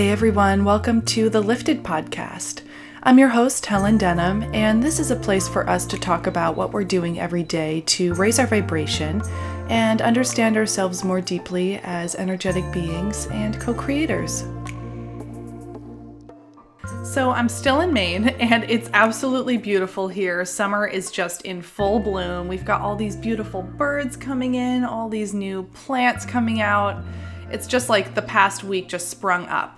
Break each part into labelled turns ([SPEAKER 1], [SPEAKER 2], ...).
[SPEAKER 1] Hey everyone, welcome to the Lifted Podcast. I'm your host, Helen Denham, and this is a place for us to talk about what we're doing every day to raise our vibration and understand ourselves more deeply as energetic beings and co creators. So, I'm still in Maine and it's absolutely beautiful here. Summer is just in full bloom. We've got all these beautiful birds coming in, all these new plants coming out. It's just like the past week just sprung up.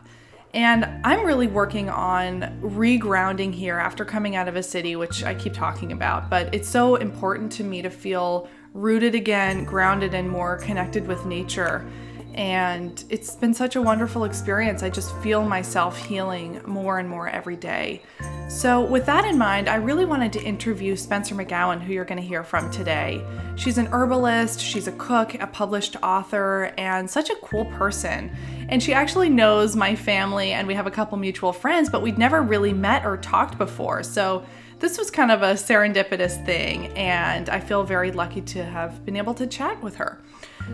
[SPEAKER 1] And I'm really working on regrounding here after coming out of a city, which I keep talking about. But it's so important to me to feel rooted again, grounded, and more connected with nature. And it's been such a wonderful experience. I just feel myself healing more and more every day. So, with that in mind, I really wanted to interview Spencre McGowan, who you're going to hear from today. She's an herbalist, she's a cook, a published author, and such a cool person. And she actually knows my family, and we have a couple mutual friends, but we'd never really met or talked before. So, this was kind of a serendipitous thing, and I feel very lucky to have been able to chat with her.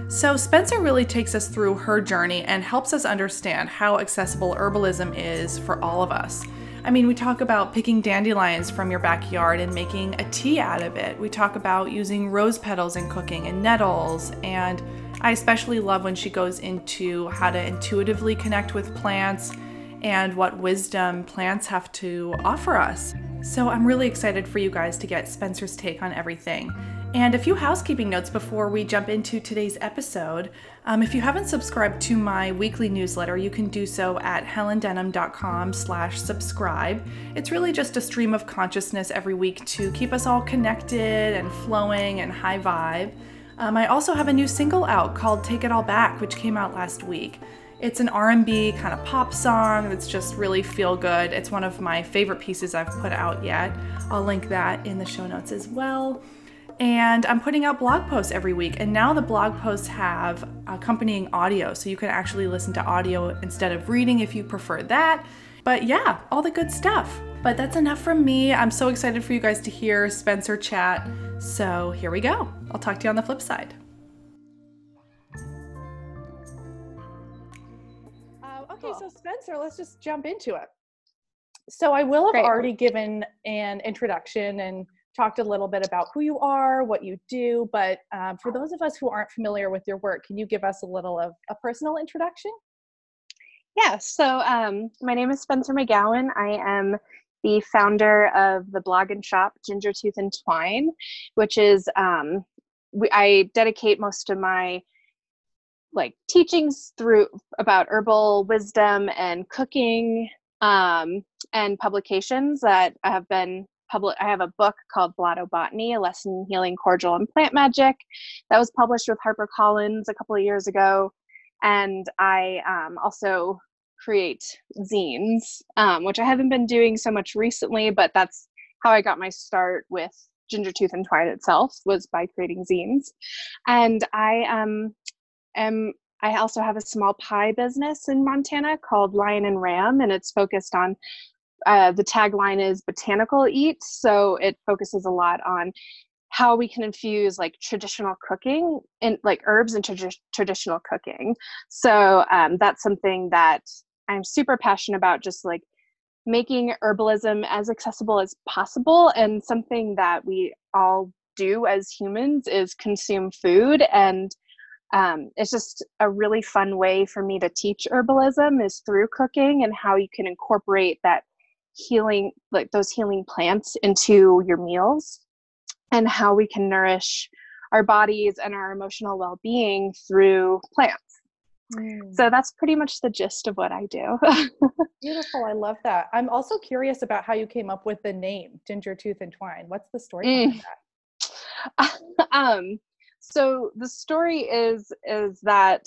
[SPEAKER 1] So, Spencre really takes us through her journey and helps us understand how accessible herbalism is for all of us. I mean, we talk about picking dandelions from your backyard and making a tea out of it. We talk about using rose petals in cooking and nettles. And I especially love when she goes into how to intuitively connect with plants and what wisdom plants have to offer us. So I'm really excited for you guys to get Spencre's take on everything. And a few housekeeping notes before we jump into today's episode. Um, if you haven't subscribed to my weekly newsletter, you can do so at helendenham.com slash subscribe. It's really just a stream of consciousness every week to keep us all connected and flowing and high vibe. Um, I also have a new single out called Take It All Back, which came out last week. It's an R&B kind of pop song that's just really feel good. It's one of my favorite pieces I've put out yet. I'll link that in the show notes as well and I'm putting out blog posts every week. And now the blog posts have accompanying audio, so you can actually listen to audio instead of reading if you prefer that. But yeah, all the good stuff. But that's enough from me. I'm so excited for you guys to hear Spencre chat. So here we go. I'll talk to you on the flip side. Uh, okay, so Spencre, let's just jump into it. So I will have Great. already given an introduction and talked a little bit about who you are, what you do, but um, for those of us who aren't familiar with your work, can you give us a little of a personal introduction?
[SPEAKER 2] Yeah, so um, my name is Spencre McGowan. I am the founder of the blog and shop Ginger Tooth and Twine, which is um, I dedicate most of my like teachings through about herbal wisdom and cooking um, and publications that have been public i have a book called blotto botany a lesson in healing cordial and plant magic that was published with harpercollins a couple of years ago and i um, also create zines um, which i haven't been doing so much recently but that's how i got my start with ginger tooth and twine itself was by creating zines. And i um, am I also have a small pie business in Montana called Lion and Ram, and it's focused on uh, the tagline is botanical eat so it focuses a lot on how we can infuse like traditional cooking and like herbs into tra- traditional cooking. So um, that's something that i'm super passionate about just like making herbalism as accessible as possible and something that we all do as humans is consume food and um, it's just a really fun way for me to teach herbalism is through cooking and how you can incorporate that healing like those healing plants into your meals and how we can nourish our bodies and our emotional well-being through plants. Mm. so that's pretty much the gist of what i do.
[SPEAKER 1] Beautiful i love that. I'm also curious about how you came up with the name ginger tooth and twine. What's the story mm.
[SPEAKER 2] that um so the story is is that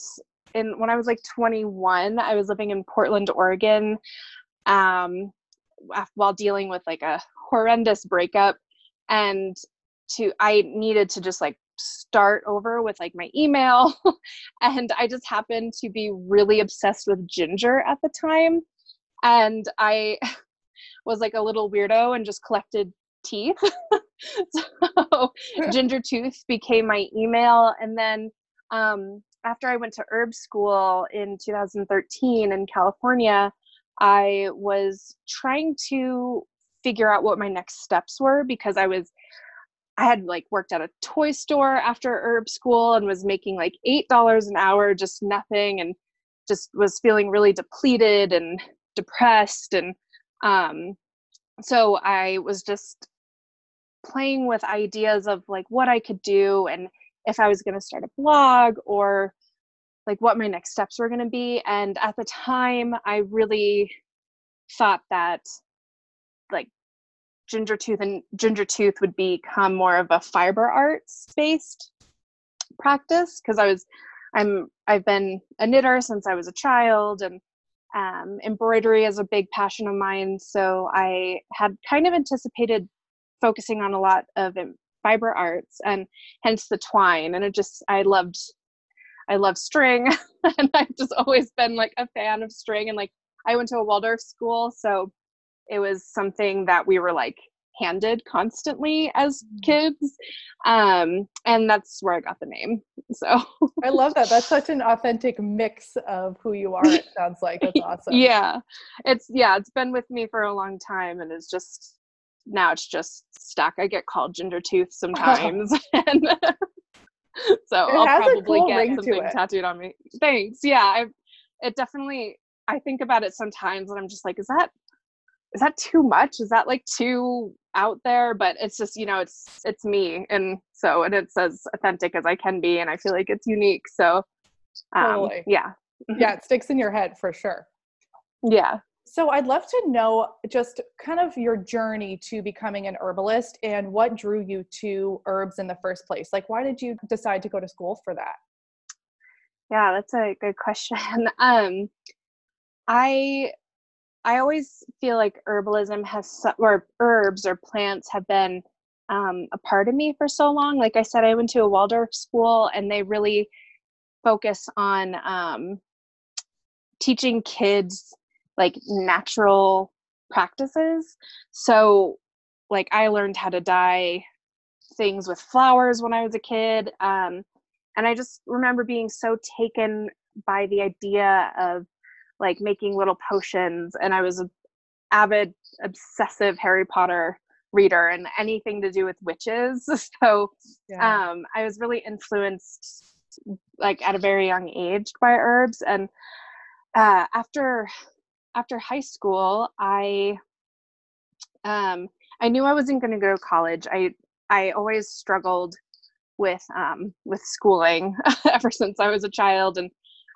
[SPEAKER 2] in when i was like 21 i was living in portland oregon. Um while dealing with like a horrendous breakup and to i needed to just like start over with like my email and i just happened to be really obsessed with ginger at the time and i was like a little weirdo and just collected teeth. So ginger tooth became my email and then um, after I went to herb school in 2013 in California, I was trying to figure out what my next steps were because I was I had like worked at a toy store after herb school and was making like eight dollars an hour, just nothing, and just was feeling really depleted and depressed. And um, so I was just playing with ideas of like what I could do and if I was going to start a blog or like what my next steps were going to be. And at the time, I really thought that like ginger tooth and ginger tooth would become more of a fiber arts based practice because I was I'm I've been a knitter since I was a child and um, embroidery is a big passion of mine. So I had kind of anticipated focusing on a lot of fiber arts and hence the twine. And it just I loved I love string and I've just always been like a fan of string and like I went to a Waldorf school, so it was something that we were like handed constantly as mm. kids um and that's where i got the name so.
[SPEAKER 3] I love that. That's such an authentic mix of who you are it sounds like. That's awesome.
[SPEAKER 2] Yeah. It's yeah it's been with me for a long time and it's just now it's just stuck. I get called ginger tooth sometimes and so it i'll probably cool get something tattooed on me. Thanks. Yeah i it definitely i think about it sometimes and i'm just like is that is that too much? Is that like too out there? But it's just you know it's it's me and so and it's as authentic as i can be and i feel like it's unique. So um, totally. yeah.
[SPEAKER 3] Yeah it sticks in your head for sure.
[SPEAKER 2] Yeah
[SPEAKER 3] so i'd love to know just kind of your journey to becoming an herbalist and what drew you to herbs in the first place? Like why did you decide to go to school for that?
[SPEAKER 2] Yeah that's a good question. Um i I always feel like herbalism has, or herbs or plants have been um, a part of me for so long. Like I said, I went to a Waldorf school and they really focus on um, teaching kids like natural practices. So, like, I learned how to dye things with flowers when I was a kid. Um, and I just remember being so taken by the idea of like making little potions and i was an avid obsessive harry potter reader and anything to do with witches so yeah. um i was really influenced like at a very young age by herbs and uh after after high school i um i knew i wasn't going to go to college i i always struggled with um with schooling ever since i was a child and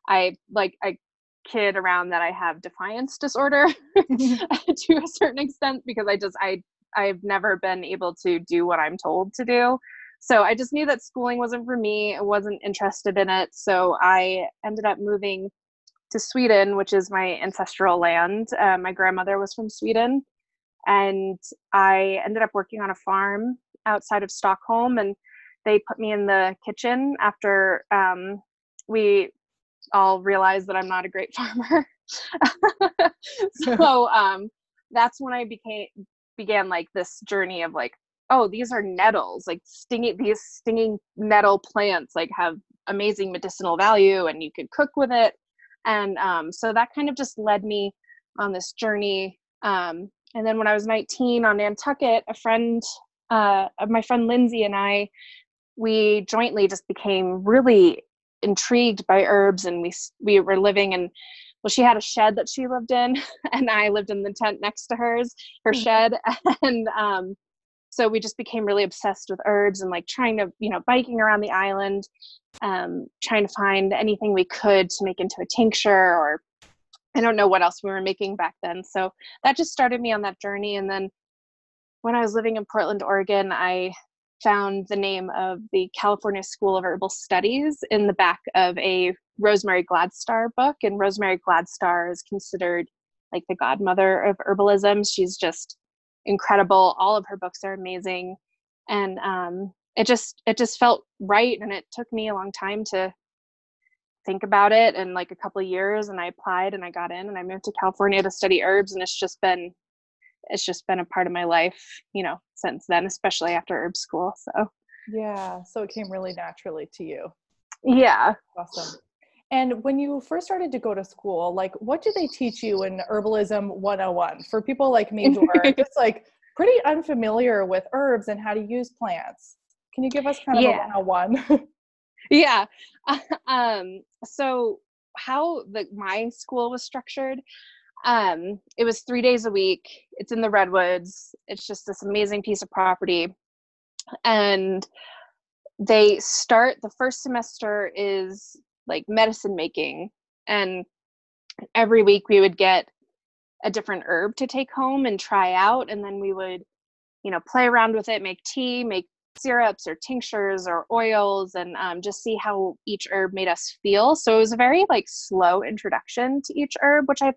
[SPEAKER 2] i like i kid around that I have defiance disorder to a certain extent because I just I I've never been able to do what I'm told to do. So I just knew that schooling wasn't for me. I wasn't interested in it. So I ended up moving to Sweden, which is my ancestral land. Uh, my grandmother was from Sweden. And I ended up working on a farm outside of Stockholm. And they put me in the kitchen after um, we all realized that I'm not a great farmer. so um, that's when I became began like this journey of like, oh, these are nettles, like stinging these stinging nettle plants like have amazing medicinal value and you could cook with it. And um, so that kind of just led me on this journey. Um, and then when I was 19 on Nantucket, a friend, uh, my friend Lindsay and I, we jointly just became really intrigued by herbs and we we were living in well she had a shed that she lived in and i lived in the tent next to hers her mm-hmm. shed and um so we just became really obsessed with herbs and like trying to you know biking around the island um trying to find anything we could to make into a tincture or i don't know what else we were making back then so that just started me on that journey and then when i was living in portland oregon i found the name of the California School of Herbal Studies in the back of a Rosemary Gladstar book. And Rosemary Gladstar is considered like the godmother of herbalism. She's just incredible. All of her books are amazing. And um, it just it just felt right and it took me a long time to think about it and like a couple of years and I applied and I got in and I moved to California to study herbs and it's just been it's just been a part of my life, you know, since then, especially after herb school. So,
[SPEAKER 3] yeah, so it came really naturally to you.
[SPEAKER 2] Yeah.
[SPEAKER 3] Awesome. And when you first started to go to school, like what did they teach you in Herbalism 101 for people like me who are just like pretty unfamiliar with herbs and how to use plants? Can you give us kind of yeah. a 101?
[SPEAKER 2] yeah. Um, so how the my school was structured, um, it was three days a week. It's in the redwoods. It's just this amazing piece of property. And they start the first semester is like medicine making and every week we would get a different herb to take home and try out and then we would you know play around with it make tea make syrups or tinctures or oils and um, just see how each herb made us feel. So it was a very like slow introduction to each herb which i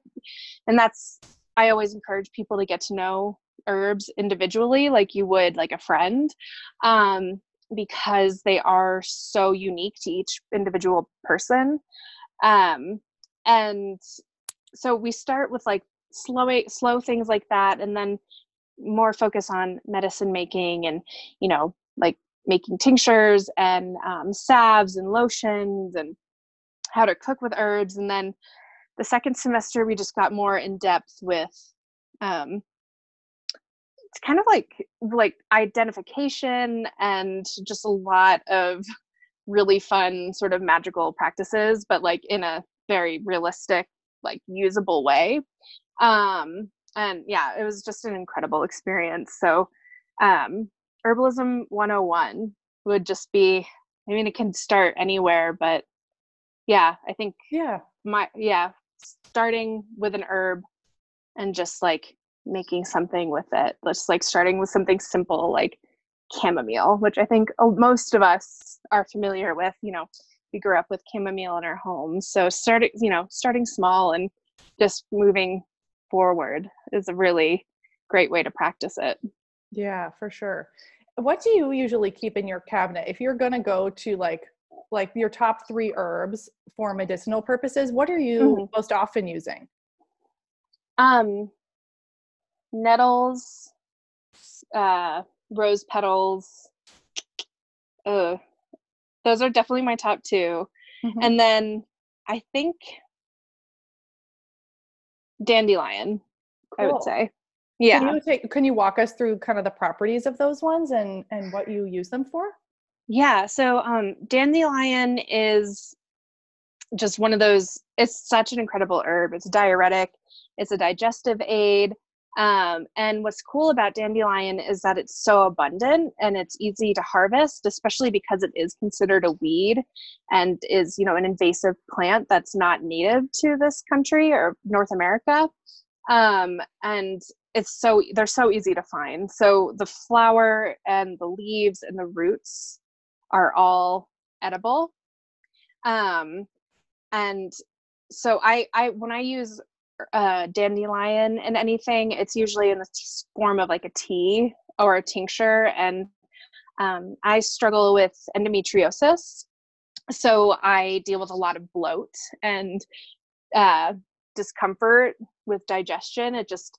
[SPEAKER 2] and that's i always encourage people to get to know herbs individually like you would like a friend. Um, because they are so unique to each individual person. Um, and so we start with like slow slow things like that and then more focus on medicine making and you know like making tinctures and um, salves and lotions and how to cook with herbs and then the second semester we just got more in depth with um, kind of like like identification and just a lot of really fun sort of magical practices but like in a very realistic like usable way. Um and yeah it was just an incredible experience. So um herbalism 101 would just be i mean it can start anywhere but yeah i think
[SPEAKER 3] yeah.
[SPEAKER 2] my yeah starting with an herb and just like making something with it. Just like starting with something simple like chamomile, which I think most of us are familiar with. You know, we grew up with chamomile in our homes. So starting, you know, starting small and just moving forward is a really great way to practice it.
[SPEAKER 3] Yeah, for sure. What do you usually keep in your cabinet if you're going to go to like like your top 3 herbs for medicinal purposes? What are you mm-hmm. most often using?
[SPEAKER 2] Um nettles, uh, rose petals. Uh, those are definitely my top 2 mm-hmm. And then I think dandelion, cool. I would say. Yeah.
[SPEAKER 3] Can you, take, can you walk us through kind of the properties of those ones and, and what you use them for?
[SPEAKER 2] Yeah. So um, dandelion is just one of those, it's such an incredible herb. It's diuretic, it's a digestive aid. Um, and what's cool about dandelion is that it's so abundant and it's easy to harvest, especially because it is considered a weed and is, you know, an invasive plant that's not native to this country or North America. Um, and it's so they're so easy to find. So the flower and the leaves and the roots are all edible. Um, and so I, I when I use uh, dandelion and anything, it's usually in the form of like a tea or a tincture. And um, I struggle with endometriosis. So I deal with a lot of bloat and uh, discomfort with digestion. It just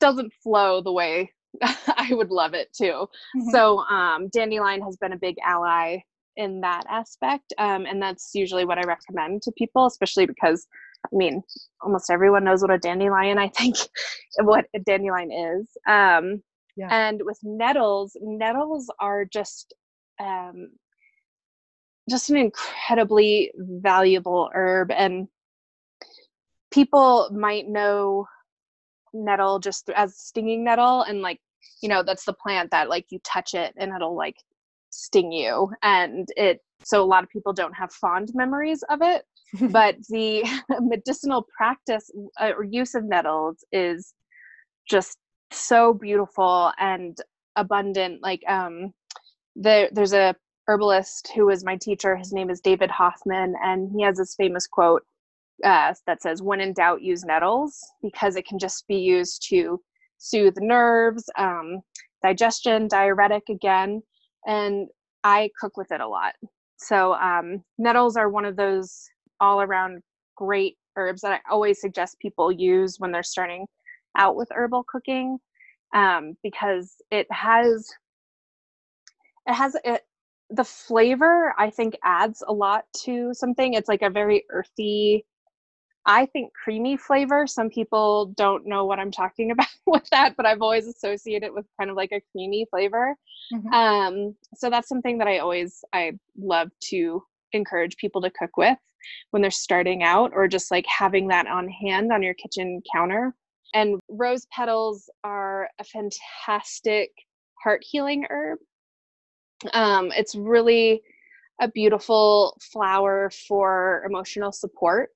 [SPEAKER 2] doesn't flow the way I would love it to. Mm-hmm. So um, dandelion has been a big ally in that aspect. Um, and that's usually what I recommend to people, especially because I mean, almost everyone knows what a dandelion, I think, what a dandelion is. Um, yeah. And with nettles, nettles are just um, just an incredibly valuable herb, and people might know nettle just as stinging nettle, and like you know that's the plant that like you touch it and it'll like sting you, and it. So a lot of people don't have fond memories of it but the medicinal practice uh, or use of nettles is just so beautiful and abundant like um there there's a herbalist who was my teacher his name is david hoffman and he has this famous quote uh, that says when in doubt use nettles because it can just be used to soothe nerves um, digestion diuretic again and i cook with it a lot. So um, nettles are one of those all around great herbs that I always suggest people use when they're starting out with herbal cooking um, because it has it has it, the flavor I think adds a lot to something. It's like a very earthy, I think creamy flavor. Some people don't know what I'm talking about with that, but I've always associated it with kind of like a creamy flavor. Mm-hmm. Um, so that's something that I always I love to encourage people to cook with when they're starting out or just like having that on hand on your kitchen counter. And rose petals are a fantastic heart healing herb. Um, it's really a beautiful flower for emotional support.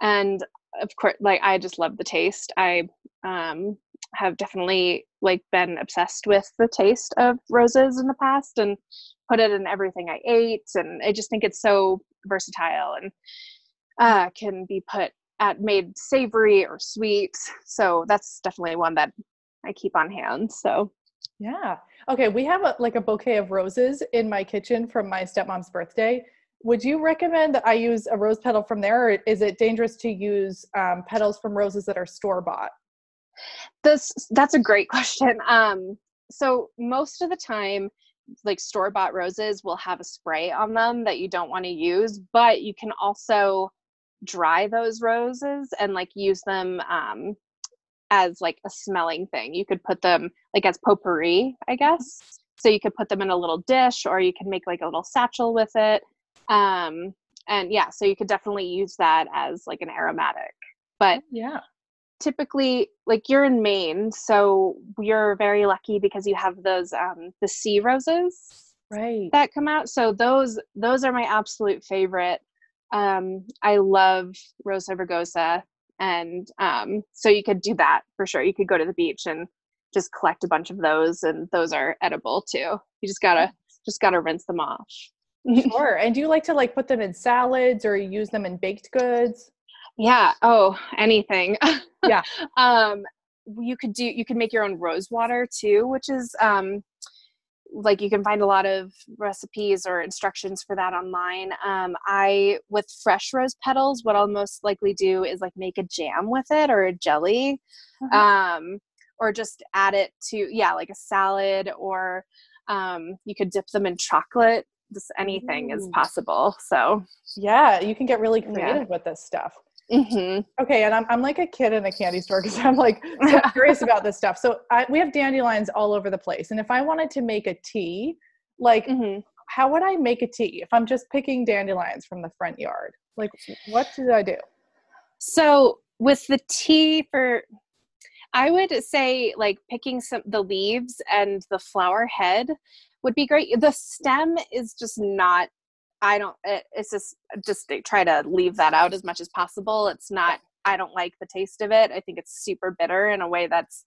[SPEAKER 2] And of course, like I just love the taste. I um, have definitely like been obsessed with the taste of roses in the past and put it in everything I ate. And I just think it's so versatile and uh, can be put at made savory or sweet. So that's definitely one that I keep on hand. So
[SPEAKER 3] yeah. Okay, we have a, like a bouquet of roses in my kitchen from my stepmom's birthday. Would you recommend that I use a rose petal from there, or is it dangerous to use um, petals from roses that are store bought?
[SPEAKER 2] This that's a great question. Um, so most of the time, like store bought roses will have a spray on them that you don't want to use, but you can also dry those roses and like use them um, as like a smelling thing. You could put them like as potpourri, I guess. So you could put them in a little dish or you can make like a little satchel with it. Um, and yeah, so you could definitely use that as like an aromatic. But
[SPEAKER 3] yeah,
[SPEAKER 2] typically like you're in Maine, so you're very lucky because you have those um the sea roses
[SPEAKER 3] right
[SPEAKER 2] that come out. So those those are my absolute favorite. Um I love Rosa rugosa and um so you could do that for sure. You could go to the beach and just collect a bunch of those and those are edible too. You just got to just got to rinse them off.
[SPEAKER 3] sure. And do you like to like put them in salads or use them in baked goods?
[SPEAKER 2] Yeah. Oh, anything.
[SPEAKER 3] Yeah.
[SPEAKER 2] um, you could do. You could make your own rose water too, which is um, like you can find a lot of recipes or instructions for that online. Um, I with fresh rose petals, what I'll most likely do is like make a jam with it or a jelly, mm-hmm. um, or just add it to yeah, like a salad, or um, you could dip them in chocolate. Just anything Ooh. is possible. So
[SPEAKER 3] yeah, you can get really creative yeah. with this stuff.
[SPEAKER 2] Mm-hmm.
[SPEAKER 3] Okay, and I'm, I'm like a kid in a candy store because I'm like so curious about this stuff. So I, we have dandelions all over the place, and if I wanted to make a tea, like mm-hmm. how would I make a tea if I'm just picking dandelions from the front yard? Like, what did I do?
[SPEAKER 2] So with the tea for, I would say like picking some the leaves and the flower head would be great. The stem is just not I don't. It, it's just just try to leave that out as much as possible. It's not. I don't like the taste of it. I think it's super bitter in a way that's,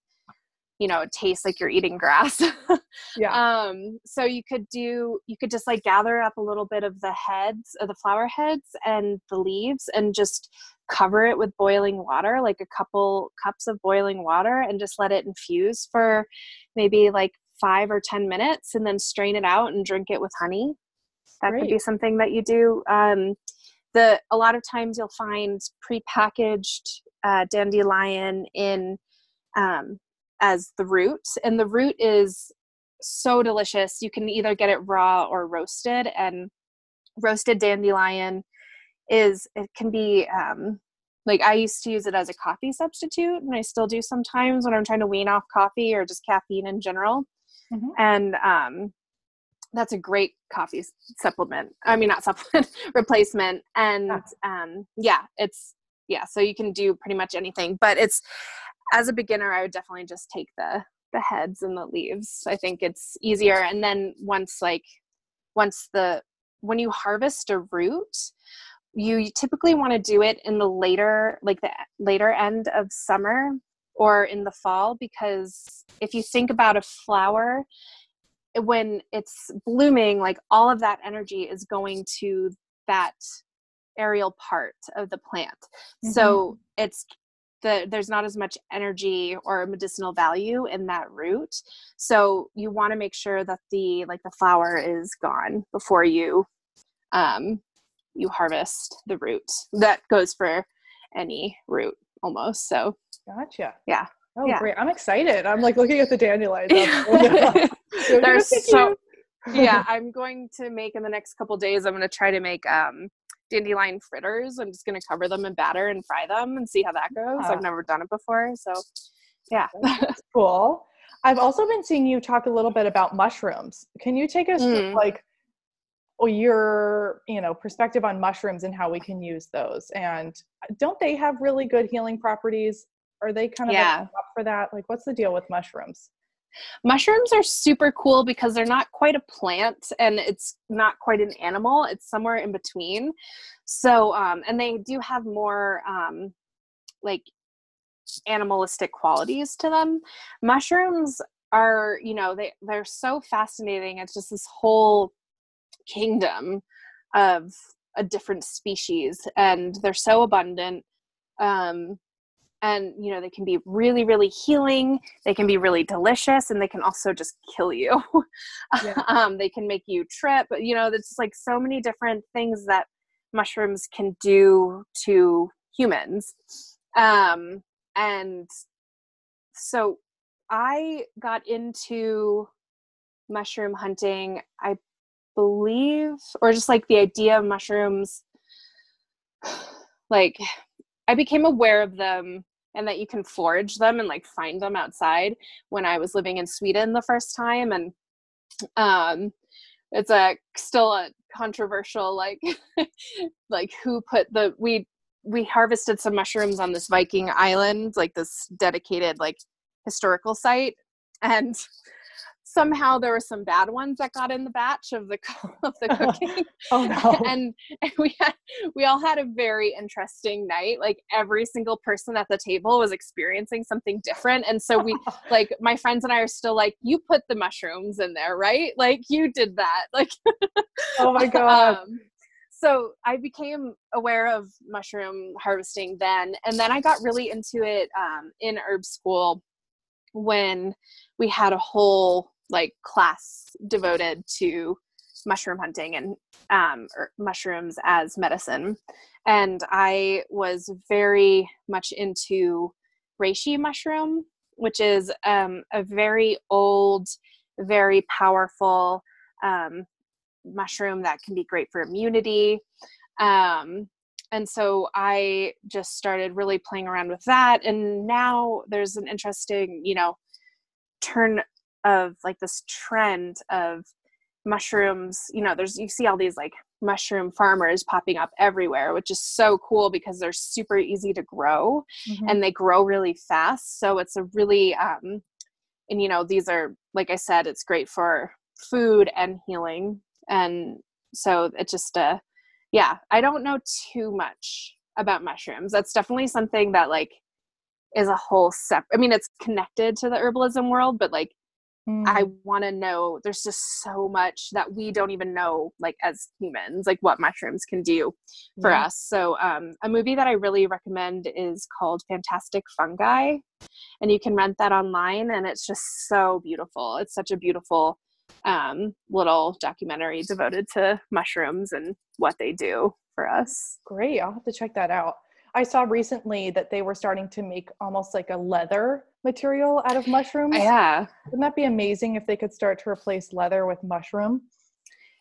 [SPEAKER 2] you know, it tastes like you're eating grass.
[SPEAKER 3] yeah.
[SPEAKER 2] Um. So you could do. You could just like gather up a little bit of the heads, of the flower heads, and the leaves, and just cover it with boiling water, like a couple cups of boiling water, and just let it infuse for maybe like five or ten minutes, and then strain it out and drink it with honey that Great. could be something that you do um, the a lot of times you'll find prepackaged uh, dandelion in um, as the root and the root is so delicious you can either get it raw or roasted and roasted dandelion is it can be um, like i used to use it as a coffee substitute and i still do sometimes when i'm trying to wean off coffee or just caffeine in general mm-hmm. and um, that's a great coffee supplement i mean not supplement replacement and yeah. um yeah it's yeah so you can do pretty much anything but it's as a beginner i would definitely just take the the heads and the leaves i think it's easier and then once like once the when you harvest a root you typically want to do it in the later like the later end of summer or in the fall because if you think about a flower when it's blooming like all of that energy is going to that aerial part of the plant. Mm-hmm. so it's the there's not as much energy or medicinal value in that root. So you want to make sure that the like the flower is gone before you um you harvest the root. That goes for any root almost so
[SPEAKER 3] gotcha.
[SPEAKER 2] yeah
[SPEAKER 3] Oh,
[SPEAKER 2] yeah.
[SPEAKER 3] great. I'm excited. I'm like looking at the dandelions.
[SPEAKER 2] They're so yeah, I'm going to make in the next couple days. I'm going to try to make um, dandelion fritters. I'm just going to cover them in batter and fry them and see how that goes. I've never done it before, so yeah.
[SPEAKER 1] cool. I've also been seeing you talk a little bit about mushrooms. Can you take us mm. like your you know perspective on mushrooms and how we can use those? And don't they have really good healing properties? Are they kind of yeah. up for that? Like, what's the deal with mushrooms?
[SPEAKER 2] Mushrooms are super cool because they're not quite a plant and it's not quite an animal. It's somewhere in between. So, um, and they do have more um, like animalistic qualities to them. Mushrooms are, you know, they they're so fascinating. It's just this whole kingdom of a different species and they're so abundant. Um, and you know they can be really really healing they can be really delicious and they can also just kill you yeah. um, they can make you trip you know there's like so many different things that mushrooms can do to humans um, and so i got into mushroom hunting i believe or just like the idea of mushrooms like I became aware of them and that you can forage them and like find them outside when I was living in Sweden the first time and um it's a still a controversial like like who put the we we harvested some mushrooms on this Viking island like this dedicated like historical site and somehow there were some bad ones that got in the batch of the of the cooking.
[SPEAKER 1] oh no!
[SPEAKER 2] And, and we had we all had a very interesting night. Like every single person at the table was experiencing something different, and so we like my friends and I are still like, "You put the mushrooms in there, right? Like you did that." Like,
[SPEAKER 1] oh my god. Um,
[SPEAKER 2] so I became aware of mushroom harvesting then, and then I got really into it um, in herb school when we had a whole like class devoted to mushroom hunting and um, er, mushrooms as medicine. And I was very much into reishi mushroom, which is um, a very old, very powerful um, mushroom that can be great for immunity. Um, and so I just started really playing around with that. And now there's an interesting, you know, turn of like this trend of mushrooms you know there's you see all these like mushroom farmers popping up everywhere which is so cool because they're super easy to grow mm-hmm. and they grow really fast. So it's a really um and you know these are like i said it's great for food and healing. And so it just uh yeah i don't know too much about mushrooms. That's definitely something that like is a whole separate i mean it's connected to the herbalism world but like Mm. I want to know there's just so much that we don't even know like as humans like what mushrooms can do for yeah. us. So um, a movie that I really recommend is called Fantastic Fungi and you can rent that online and it's just so beautiful. It's such a beautiful um, little documentary devoted to mushrooms and what they do for us.
[SPEAKER 1] Great. I'll have to check that out. I saw recently that they were starting to make almost like a leather material out of mushrooms.
[SPEAKER 2] Yeah.
[SPEAKER 1] Wouldn't that be amazing if they could start to replace leather with mushroom?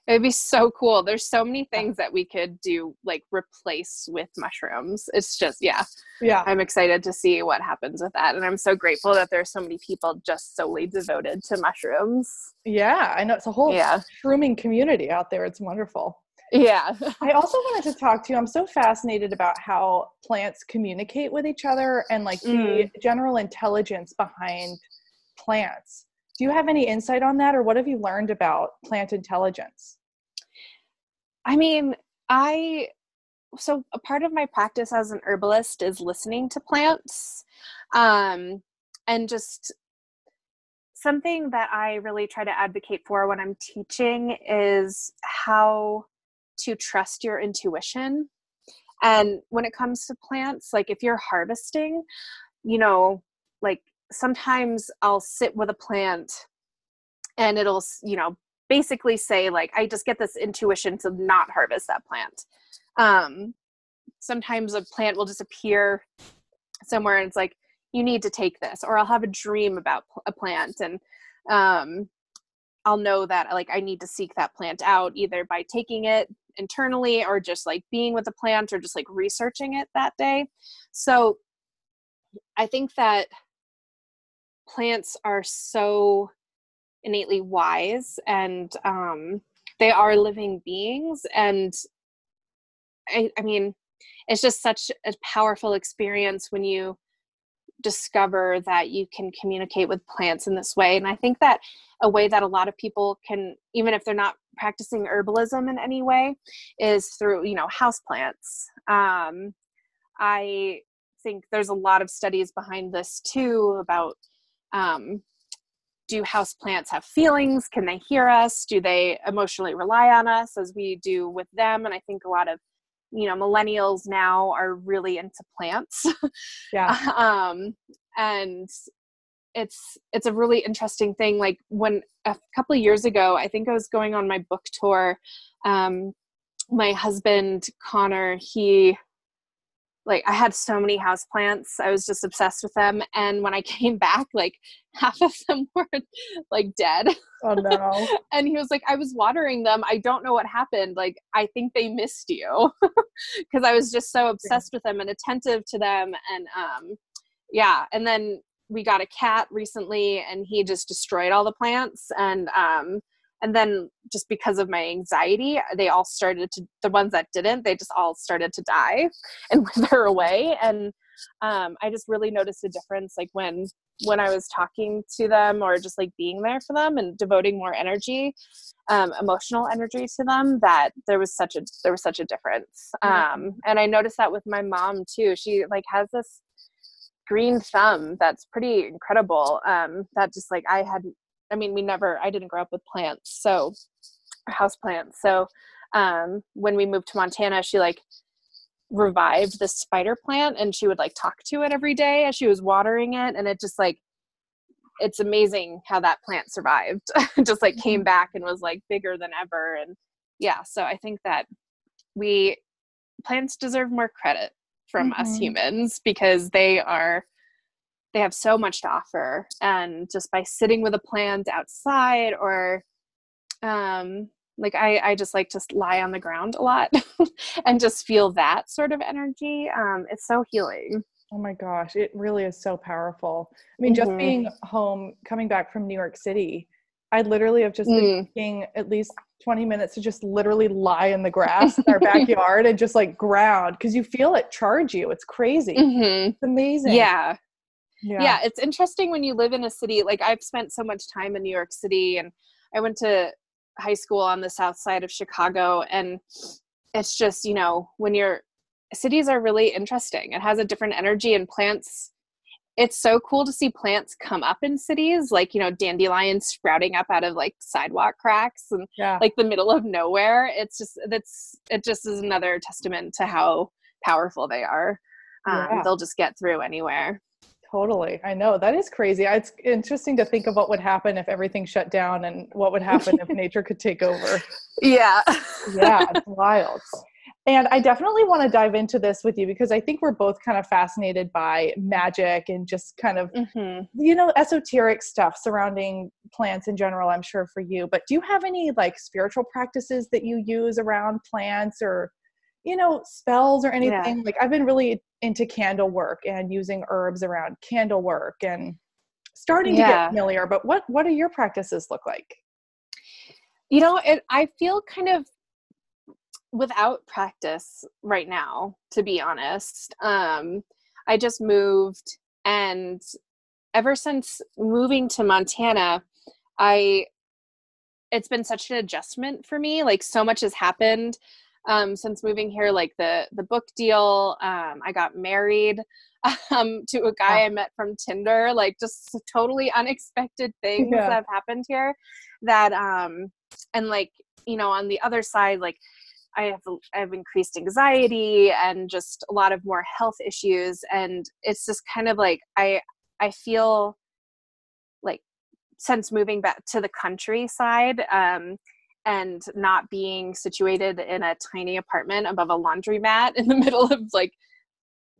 [SPEAKER 2] It would be so cool. There's so many things that we could do, like replace with mushrooms. It's just, yeah.
[SPEAKER 1] Yeah.
[SPEAKER 2] I'm excited to see what happens with that. And I'm so grateful that there's so many people just solely devoted to mushrooms.
[SPEAKER 1] Yeah. I know it's a whole yeah. shrooming community out there. It's wonderful.
[SPEAKER 2] Yeah.
[SPEAKER 1] I also wanted to talk to you. I'm so fascinated about how plants communicate with each other and like mm. the general intelligence behind plants. Do you have any insight on that or what have you learned about plant intelligence?
[SPEAKER 2] I mean, I so a part of my practice as an herbalist is listening to plants. Um and just something that I really try to advocate for when I'm teaching is how to trust your intuition. And when it comes to plants, like if you're harvesting, you know, like sometimes I'll sit with a plant and it'll, you know, basically say like I just get this intuition to not harvest that plant. Um sometimes a plant will just appear somewhere and it's like you need to take this or I'll have a dream about a plant and um I'll know that like I need to seek that plant out either by taking it internally or just like being with the plant or just like researching it that day. So I think that plants are so innately wise and um, they are living beings and I, I mean it's just such a powerful experience when you discover that you can communicate with plants in this way and i think that a way that a lot of people can even if they're not practicing herbalism in any way is through you know house plants. Um, i think there's a lot of studies behind this too about um, do house plants have feelings? Can they hear us? Do they emotionally rely on us as we do with them? And i think a lot of you know millennials now are really into plants.
[SPEAKER 1] Yeah.
[SPEAKER 2] Um and it's it's a really interesting thing like when a couple of years ago i think i was going on my book tour um my husband connor he like I had so many house plants. I was just obsessed with them. And when I came back, like half of them were like dead.
[SPEAKER 1] Oh no.
[SPEAKER 2] and he was like, I was watering them. I don't know what happened. Like, I think they missed you. Cause I was just so obsessed with them and attentive to them. And um yeah. And then we got a cat recently and he just destroyed all the plants. And um and then just because of my anxiety they all started to the ones that didn't they just all started to die and wither away and um, i just really noticed a difference like when when i was talking to them or just like being there for them and devoting more energy um, emotional energy to them that there was such a there was such a difference um, and i noticed that with my mom too she like has this green thumb that's pretty incredible um, that just like i had I mean, we never, I didn't grow up with plants, so house plants. So um, when we moved to Montana, she like revived the spider plant and she would like talk to it every day as she was watering it. And it just like, it's amazing how that plant survived. just like came mm-hmm. back and was like bigger than ever. And yeah, so I think that we, plants deserve more credit from mm-hmm. us humans because they are they have so much to offer and just by sitting with a plant outside or um like I, I just like to lie on the ground a lot and just feel that sort of energy um it's so healing
[SPEAKER 1] oh my gosh it really is so powerful i mean mm-hmm. just being home coming back from new york city i literally have just been mm. taking at least 20 minutes to just literally lie in the grass in our backyard and just like ground because you feel it charge you. It's crazy. Mm-hmm. it's amazing.
[SPEAKER 2] Yeah. Yeah. yeah it's interesting when you live in a city like i've spent so much time in new york city and i went to high school on the south side of chicago and it's just you know when you're cities are really interesting. It has a different energy and plants it's so cool to see plants come up in cities like you know dandelions sprouting up out of like sidewalk cracks and yeah. like the middle of nowhere it's just that's it just is another testament to how powerful they are um, yeah. they'll just get through anywhere
[SPEAKER 1] Totally. I know. That is crazy. It's interesting to think of what would happen if everything shut down and what would happen if nature could take over.
[SPEAKER 2] Yeah.
[SPEAKER 1] yeah, it's wild. And I definitely want to dive into this with you because I think we're both kind of fascinated by magic and just kind of, mm-hmm. you know, esoteric stuff surrounding plants in general, I'm sure for you. But do you have any like spiritual practices that you use around plants or you know spells or anything yeah. like i've been really into candle work and using herbs around candle work and starting yeah. to get familiar but what what do your practices look like
[SPEAKER 2] you know it, i feel kind of without practice right now to be honest um i just moved and ever since moving to montana i it's been such an adjustment for me like so much has happened um, since moving here, like the the book deal. Um, I got married um, to a guy I met from Tinder. Like just totally unexpected things yeah. that have happened here. That um, and like you know on the other side, like I have I have increased anxiety and just a lot of more health issues, and it's just kind of like I I feel like since moving back to the countryside um and not being situated in a tiny apartment above a laundromat in the middle of like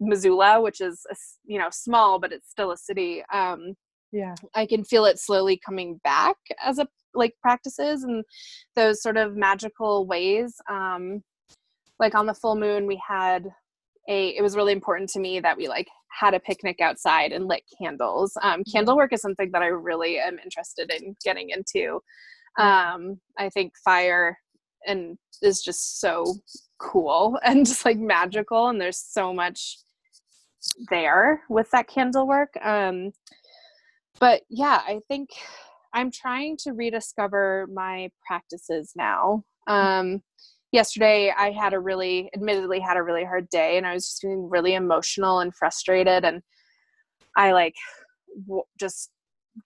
[SPEAKER 2] Missoula, which is a, you know small, but it's still a city. Um,
[SPEAKER 1] yeah,
[SPEAKER 2] I can feel it slowly coming back as a like practices and those sort of magical ways. Um, like on the full moon, we had a. It was really important to me that we like had a picnic outside and lit candles. Um,
[SPEAKER 1] Mm-hmm.
[SPEAKER 2] candle work is something that I really am interested in getting into. Um, I think fire and is just so cool and just like magical, and there's so much there with that candle work. Um, but yeah, I think I'm trying to rediscover my practices now. Um, yesterday, I had a really, admittedly, had a really hard day, and I was just feeling really emotional and frustrated, and I like w- just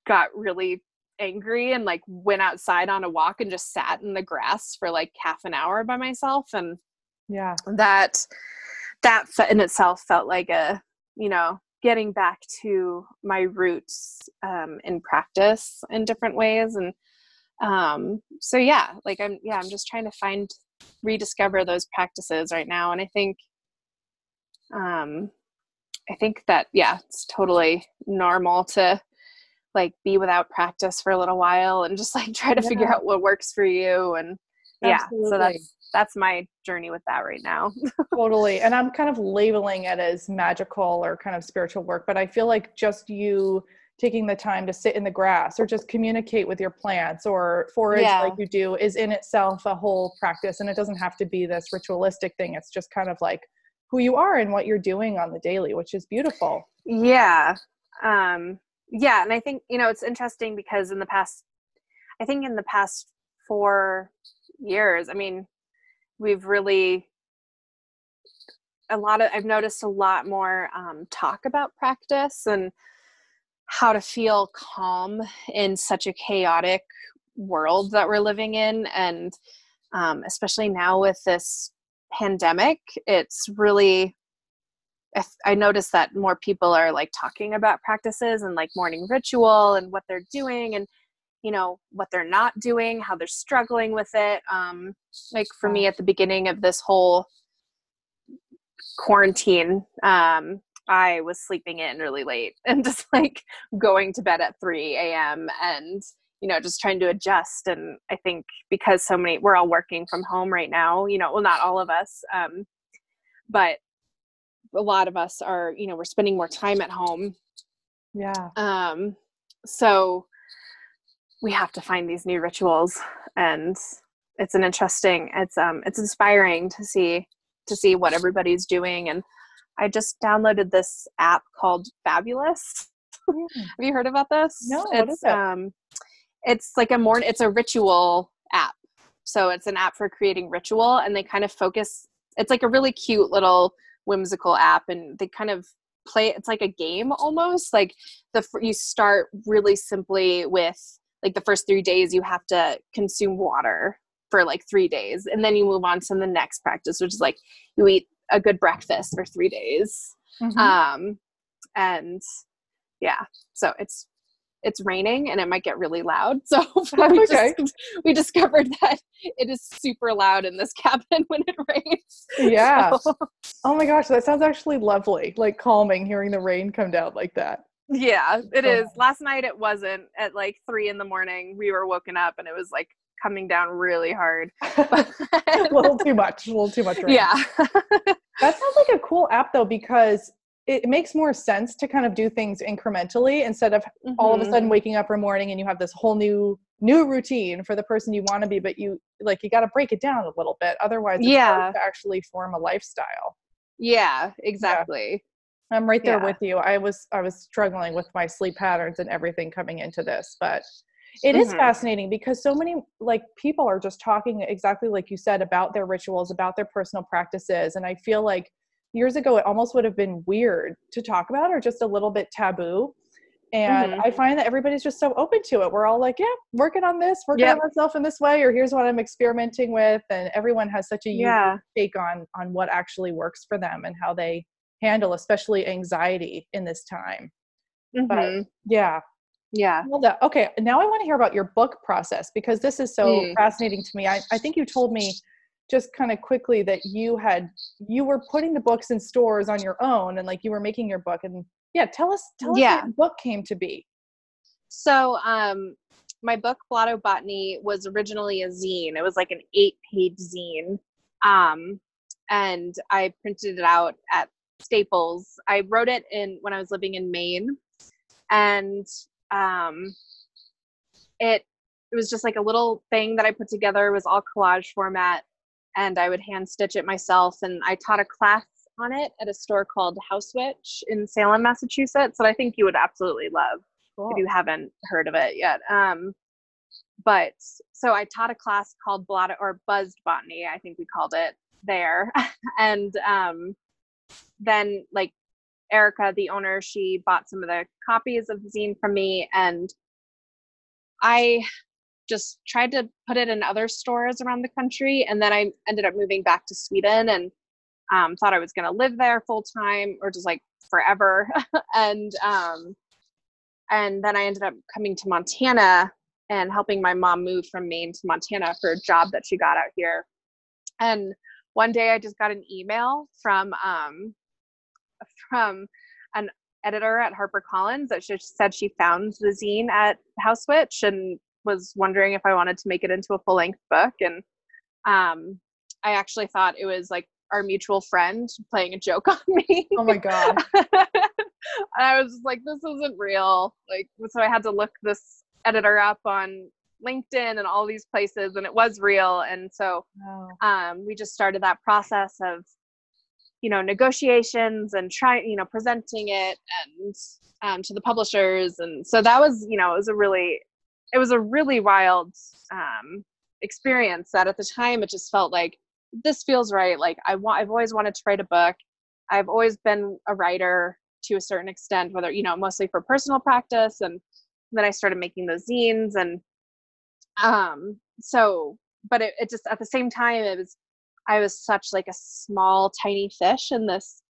[SPEAKER 2] got really angry and like went outside on a walk and just sat in the grass for like half an hour by myself and
[SPEAKER 1] Yeah.
[SPEAKER 2] that that in itself felt like a you know getting back to my roots um, in practice in different ways and um, so yeah like i'm yeah i'm just trying to find rediscover those practices right now and i think um i think that yeah it's totally normal to like be without practice for a little while and just like try to figure out what works for you and yeah so that's that's my journey with that right now.
[SPEAKER 1] Totally and i'm kind of labeling it as magical or kind of spiritual work but i feel like just you taking the time to sit in the grass or just communicate with your plants or forage
[SPEAKER 2] Yeah.
[SPEAKER 1] like you do is in itself a whole practice and it doesn't have to be this ritualistic thing. It's just kind of like who you are and what you're doing on the daily which is beautiful.
[SPEAKER 2] Yeah um yeah and i think you know it's interesting because in the past i think in the past four years i mean we've really a lot of i've noticed a lot more um, talk about practice and how to feel calm in such a chaotic world that we're living in and um, especially now with this pandemic it's really I noticed that more people are like talking about practices and like morning ritual and what they're doing and you know what they're not doing how they're struggling with it um like for me at the beginning of this whole quarantine um i was sleeping in really late and just like going to bed at 3 a.m and you know just trying to adjust. And i think because so many we're all working from home right now you know well not all of us um but a lot of us are you know we're spending more time at home.
[SPEAKER 1] Yeah.
[SPEAKER 2] Um so we have to find these new rituals and it's an interesting it's um it's inspiring to see to see what everybody's doing and i just downloaded this app called fabulous
[SPEAKER 1] Mm.
[SPEAKER 2] have you heard about this
[SPEAKER 1] No,
[SPEAKER 2] it's
[SPEAKER 1] what is it?
[SPEAKER 2] um it's like a more it's a ritual app so it's an app for creating ritual and they kind of focus it's like a really cute little whimsical app and they kind of play it's like a game almost like the you start really simply with like the first 3 days you have to consume water for like 3 days and then you move on to the next practice which is like you eat a good breakfast for 3 days
[SPEAKER 1] Mhm.
[SPEAKER 2] um and yeah so it's it's raining and it might get really loud so we,
[SPEAKER 1] Okay.
[SPEAKER 2] just, we discovered that it is super loud in this cabin when it rains
[SPEAKER 1] Yeah.
[SPEAKER 2] So,
[SPEAKER 1] oh my gosh that sounds actually lovely like calming hearing the rain come down like that
[SPEAKER 2] yeah it is last night it wasn't at like three in the morning we were woken up and it was like coming down really hard
[SPEAKER 1] a little too much a little too much rain.
[SPEAKER 2] yeah
[SPEAKER 1] That sounds like a cool app though, because it makes more sense to kind of do things incrementally instead of all of a
[SPEAKER 2] Mhm.
[SPEAKER 1] sudden waking up one morning and you have this whole new new routine for the person you want to be, but you like you got to break it down a little bit. Otherwise, it's
[SPEAKER 2] Yeah.
[SPEAKER 1] hard to actually form a lifestyle.
[SPEAKER 2] yeah exactly
[SPEAKER 1] I'm right there
[SPEAKER 2] Yeah.
[SPEAKER 1] with you. I was I was struggling with my sleep patterns and everything coming into this, but it is
[SPEAKER 2] Mhm.
[SPEAKER 1] fascinating because so many like people are just talking exactly like you said about their rituals, about their personal practices, and I feel like years ago it almost would have been weird to talk about or just a little bit taboo. And
[SPEAKER 2] Mhm.
[SPEAKER 1] I find that everybody's just so open to it. We're all like, yeah, working on this, working
[SPEAKER 2] Yep.
[SPEAKER 1] on myself in this way, or here's what I'm experimenting with. And everyone has such a unique
[SPEAKER 2] Yeah.
[SPEAKER 1] take on on what actually works for them and how they handle especially anxiety in this time but
[SPEAKER 2] Mhm.
[SPEAKER 1] yeah
[SPEAKER 2] yeah
[SPEAKER 1] okay now i want to hear about your book process because this is so
[SPEAKER 2] Mm.
[SPEAKER 1] fascinating to me I, I think you told me just kind of quickly that you had you were putting the books in stores on your own and like you were making your book and yeah tell us tell us
[SPEAKER 2] Yeah.
[SPEAKER 1] how your book came to be
[SPEAKER 2] So, um, my book Blotto Botany was originally a zine. It was like an eight-page zine, um, and I printed it out at Staples. I wrote it in when I was living in Maine, and um, it it was just like a little thing that I put together. It was all collage format, and I would hand stitch it myself. And I taught a class on it at a store called HausWitch in Salem, Massachusetts, that I think you would absolutely love cool. if you haven't heard of it yet. Um, but so I taught a class called Blotto or Buzzed Botany, I think we called it there, and um, then like Erica, the owner, she bought some of the copies of the zine from me, and I just tried to put it in other stores around the country. And then I ended up moving back to Sweden and um, thought I was going to live there full time or just like forever. and um, and then I ended up coming to Montana and helping my mom move from Maine to Montana for a job that she got out here. And one day I just got an email from um, from an editor at HarperCollins that she said she found the zine at HausWitch and was wondering if I wanted to make it into a full length book. And um, I actually thought it was like our mutual friend playing a joke on me.
[SPEAKER 1] Oh my god.
[SPEAKER 2] and I was like, this isn't real. Like, so I had to look this editor up on LinkedIn and all these places, and it was real. And so um, we just started that process of, you know, negotiations and trying, you know, presenting it and um, to the publishers. And so that was, you know, it was a really, it was a really wild um, experience. That at the time it just felt like this feels right. Like I want, I've always wanted to write a book. I've always been a writer to a certain extent, whether, you know, mostly for personal practice. And then I started making those zines and, um, so, but it, it just, at the same time, it was, I was such like a small, tiny fish in this,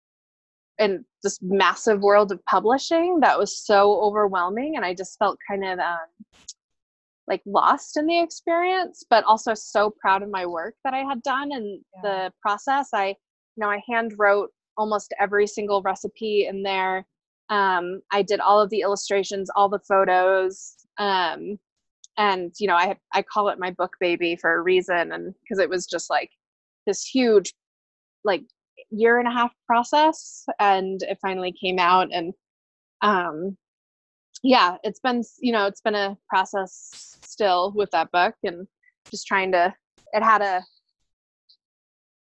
[SPEAKER 2] in this massive world of publishing that was so overwhelming. And I just felt kind of, um, like lost in the experience, but also so proud of my work that I had done and yeah. the process. I, you know, I hand wrote almost every single recipe in there. Um, I did all of the illustrations, all the photos, um, and you know, I I call it my book baby for a reason, and because it was just like this huge, like year and a half process, and it finally came out, and um, yeah, it's been you know, it's been a process still with that book, and just trying to. It had a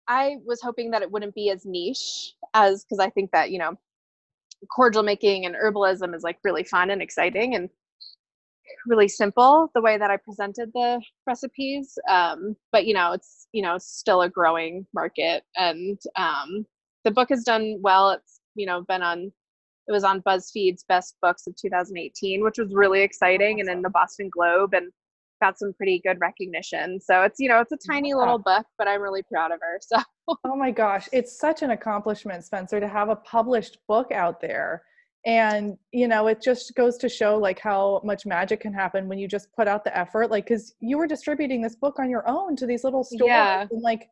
[SPEAKER 2] I was hoping that it wouldn't be as niche as because I think that you know cordial making and herbalism is like really fun and exciting and really simple the way that I presented the recipes. Um, but you know, it's you know still a growing market, and um, the book has done well. It's you know been on it was on BuzzFeed's best books of 2018, which was really exciting, and in the Boston Globe and got some pretty good recognition. So it's you know it's a tiny yeah. little book, but I'm really proud of her. So
[SPEAKER 1] oh my gosh, it's such an accomplishment, Spencre, to have a published book out there. And you know, it just goes to show like how much magic can happen when you just put out the effort. Like, because you were distributing this book on your own to these little stores, yeah. and like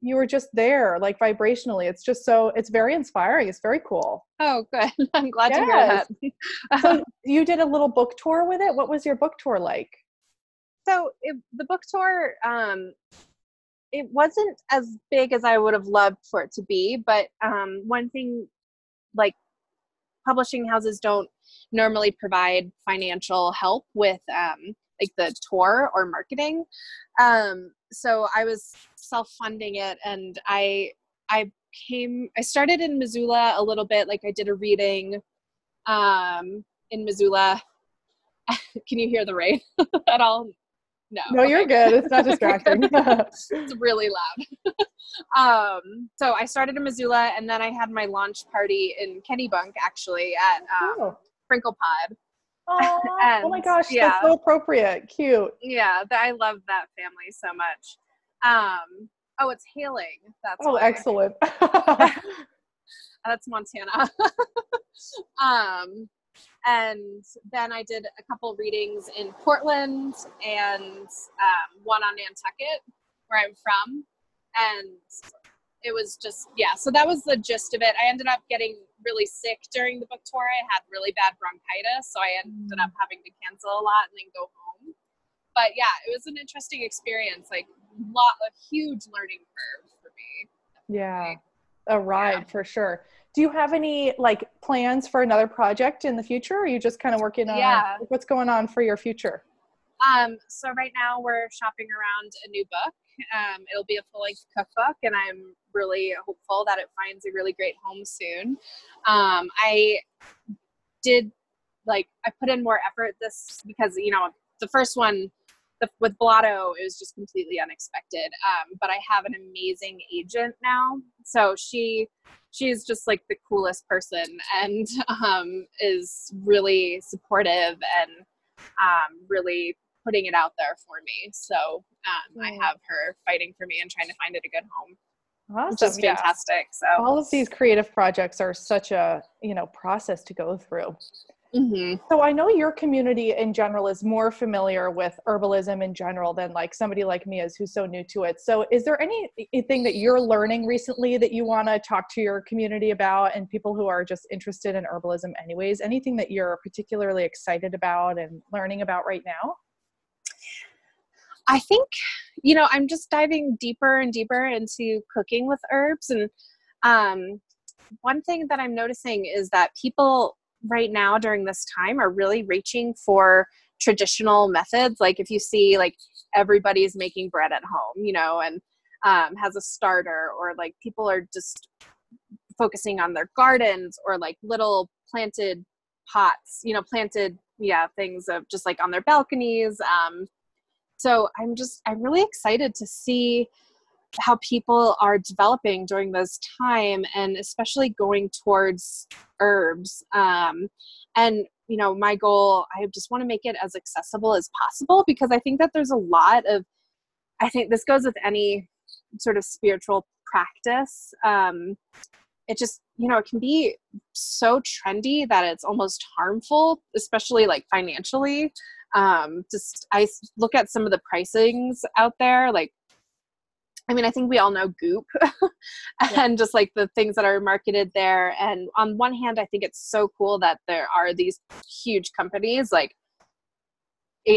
[SPEAKER 1] you were just there like vibrationally it's just so it's very inspiring it's very cool
[SPEAKER 2] oh good i'm glad yes. to hear
[SPEAKER 1] that so you did a little book tour with it what was your book tour like
[SPEAKER 2] so it, the book tour um, it wasn't as big as i would have loved for it to be but um, one thing like publishing houses don't normally provide financial help with um, like the tour or marketing. Um, so i was self-funding it and i i came i started in missoula a little bit like i did a reading um, in missoula. Can you hear the rain at all no.
[SPEAKER 1] No, okay. you're good. It's not distracting.
[SPEAKER 2] it's really loud. um, so I started in Missoula and then I had my launch party in Kennebunk actually at um, oh. Sprinkle Pod.
[SPEAKER 1] Oh, and, oh my gosh, yeah. that's so appropriate. Cute.
[SPEAKER 2] Yeah, I love that family so much. Um, oh, it's hailing. That's
[SPEAKER 1] oh, excellent.
[SPEAKER 2] that's Montana. um, and then I did a couple readings in Portland and um, one on Nantucket, where I'm from. And it was just, yeah, so that was the gist of it. I ended up getting really sick during the book tour. I had really bad bronchitis, so I ended up having to cancel a lot and then go home. but yeah, it was an interesting experience. Like lot a huge learning curve for me.
[SPEAKER 1] Yeah. A ride yeah. for sure. Do you have any like plans for another project in the future? Or are you just kind of working on yeah. what's going on for your future?
[SPEAKER 2] Um, so right now we're shopping around a new book. Um, it'll be a full length cookbook, and I'm really hopeful that it finds a really great home soon. Um, I did like I put in more effort this because you know the first one the, with Blotto it was just completely unexpected. Um, but I have an amazing agent now, so she she's just like the coolest person and um, is really supportive and um, really putting it out there for me. So um, I have her fighting for me and trying to find it a good home. Awesome. Which is fantastic. Yeah.
[SPEAKER 1] So all of these creative projects are such a you know process to go through. Mm-hmm. So I know your community in general is more familiar with herbalism in general than like somebody like me is who's so new to it. So is there anything that you're learning recently that you want to talk to your community about and people who are just interested in herbalism anyways? Anything that you're particularly excited about and learning about right now?
[SPEAKER 2] I think, you know, I'm just diving deeper and deeper into cooking with herbs. And um, one thing that I'm noticing is that people right now during this time are really reaching for traditional methods. Like if you see, like, everybody's making bread at home, you know, and um, has a starter, or like people are just focusing on their gardens or like little planted pots, you know, planted, yeah, things of just like on their balconies. Um, so i'm just i'm really excited to see how people are developing during this time and especially going towards herbs. Um, and you know my goal i just want to make it as accessible as possible because i think that there's a lot of i think this goes with any sort of spiritual practice. Um, it just you know it can be so trendy that it's almost harmful especially like financially. Um just i look at some of the pricings out there like I mean, I think we all know Goop and just like the things that are marketed there. And on one hand, I think it's so cool that there are these huge companies like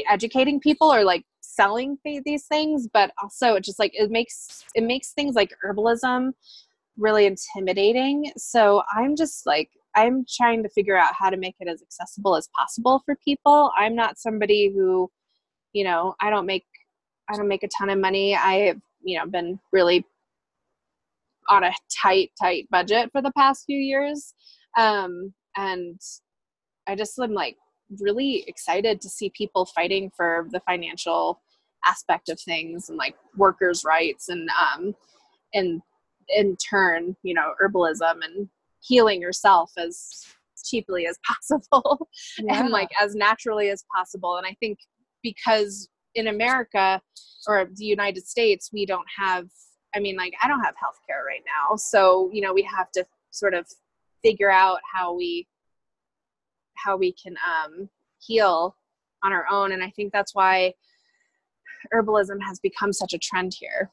[SPEAKER 2] educating people or like selling th- these things, but also it just like it makes it makes things like herbalism really intimidating. So I'm just like I'm trying to figure out how to make it as accessible as possible for people. I'm not somebody who, you know, I don't make I don't make a ton of money. I have, you know, been really on a tight, tight budget for the past few years. Um, and I just am like really excited to see people fighting for the financial aspect of things and like workers' rights and um and in turn, you know, herbalism and healing yourself as cheaply as possible yeah. and like as naturally as possible and i think because in america or the united states we don't have i mean like i don't have health care right now so you know we have to sort of figure out how we how we can um, heal on our own and i think that's why herbalism has become such a trend here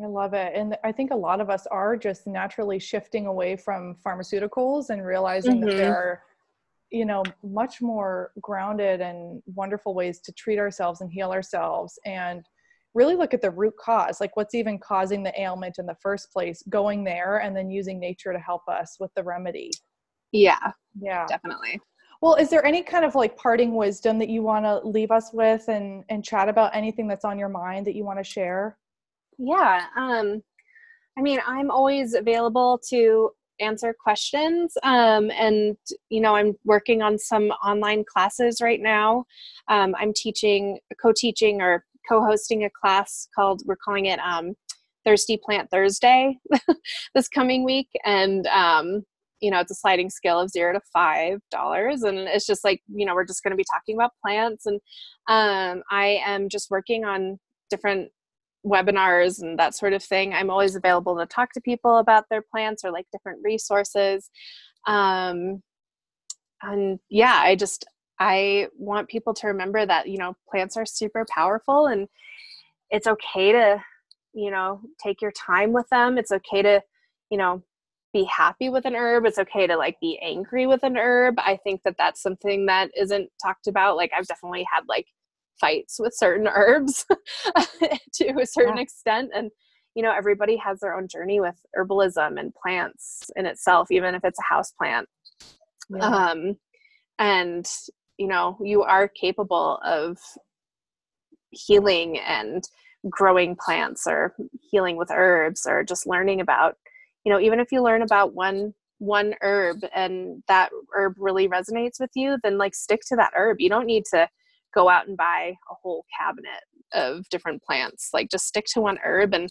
[SPEAKER 1] I love it. And I think a lot of us are just naturally shifting away from pharmaceuticals and realizing mm-hmm. that there are, you know, much more grounded and wonderful ways to treat ourselves and heal ourselves and really look at the root cause, like what's even causing the ailment in the first place, going there and then using nature to help us with the remedy.
[SPEAKER 2] Yeah.
[SPEAKER 1] Yeah.
[SPEAKER 2] Definitely.
[SPEAKER 1] Well, is there any kind of like parting wisdom that you want to leave us with and and chat about anything that's on your mind that you want to share?
[SPEAKER 2] Yeah. Um, I mean, I'm always available to answer questions. Um, and, you know, I'm working on some online classes right now. Um, I'm teaching, co teaching, or co hosting a class called, we're calling it um, Thirsty Plant Thursday this coming week. And, um, you know, it's a sliding scale of zero to five dollars. And it's just like, you know, we're just going to be talking about plants. And um, I am just working on different webinars and that sort of thing. I'm always available to talk to people about their plants or like different resources. Um, and yeah, I just, I want people to remember that, you know, plants are super powerful and it's okay to, you know, take your time with them. It's okay to, you know, be happy with an herb. It's okay to like be angry with an herb. I think that that's something that isn't talked about. Like I've definitely had like fights with certain herbs to a certain yeah. extent and you know everybody has their own journey with herbalism and plants in itself even if it's a house plant yeah. um and you know you are capable of healing and growing plants or healing with herbs or just learning about you know even if you learn about one one herb and that herb really resonates with you then like stick to that herb you don't need to go out and buy a whole cabinet of different plants like just stick to one herb and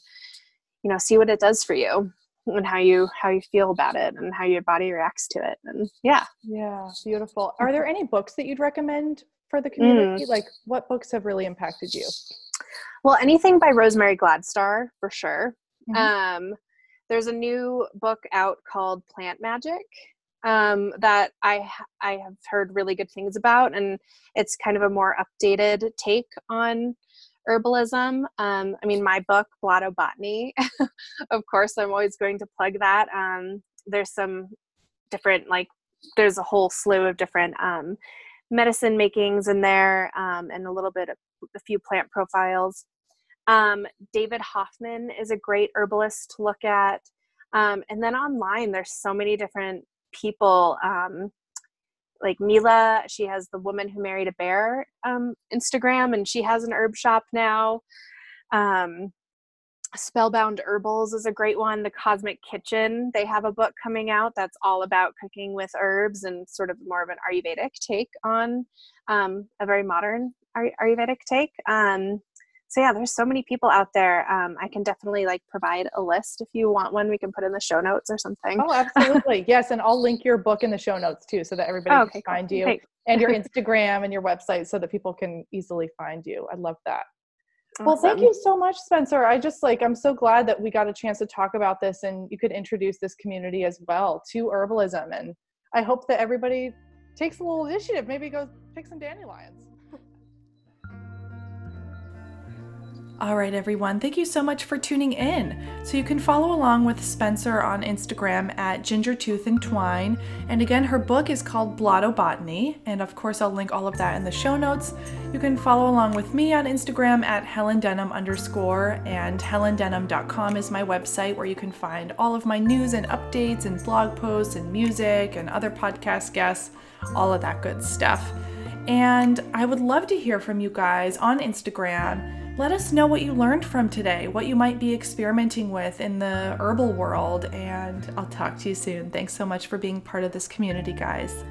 [SPEAKER 2] you know see what it does for you and how you how you feel about it and how your body reacts to it and yeah.
[SPEAKER 1] Yeah beautiful. Are there any books that you'd recommend for the community? Mm. like what books have really impacted you?
[SPEAKER 2] Well anything by rosemary gladstar for sure. Mm-hmm. um there's a new book out called plant magic um, that I I have heard really good things about, and it's kind of a more updated take on herbalism. Um, I mean, my book, Blotto Botany, of course, I'm always going to plug that. Um, there's some different, like, there's a whole slew of different um, medicine makings in there um, and a little bit of a few plant profiles. Um, David Hoffman is a great herbalist to look at. Um, and then online, there's so many different people like Mila, she has the woman who married a bear um, Instagram, and she has an herb shop now. Um, Spellbound Herbals is a great one. The Cosmic Kitchen, they have a book coming out that's all about cooking with herbs and sort of more of an Ayurvedic take on um, a very modern Ayurvedic take. Um, so yeah there's so many people out there um, i can definitely like provide a list if you want one we can put in the show notes or something
[SPEAKER 1] oh absolutely yes and i'll link your book in the show notes too so that everybody oh, okay, can find cool. you Thanks. and your instagram and your website so that people can easily find you i love that Awesome. Well, thank you so much, Spencre. I just like, I'm so glad that we got a chance to talk about this and you could introduce this community as well to herbalism. And I hope that everybody takes a little initiative, maybe go pick some dandelions.
[SPEAKER 3] All right, everyone, thank you so much for tuning in. So you can follow along with Spencre on Instagram at Gingertooth and Twine. And again, her book is called Blotto Botany. And of course, I'll link all of that in the show notes. You can follow along with me on Instagram at Helen Denham underscore, and helendenham.com is my website where you can find all of my news and updates and blog posts and music and other podcast guests, all of that good stuff. And I would love to hear from you guys on Instagram let us know what you learned from today, what you might be experimenting with in the herbal world, and I'll talk to you soon. Thanks so much for being part of this community, guys.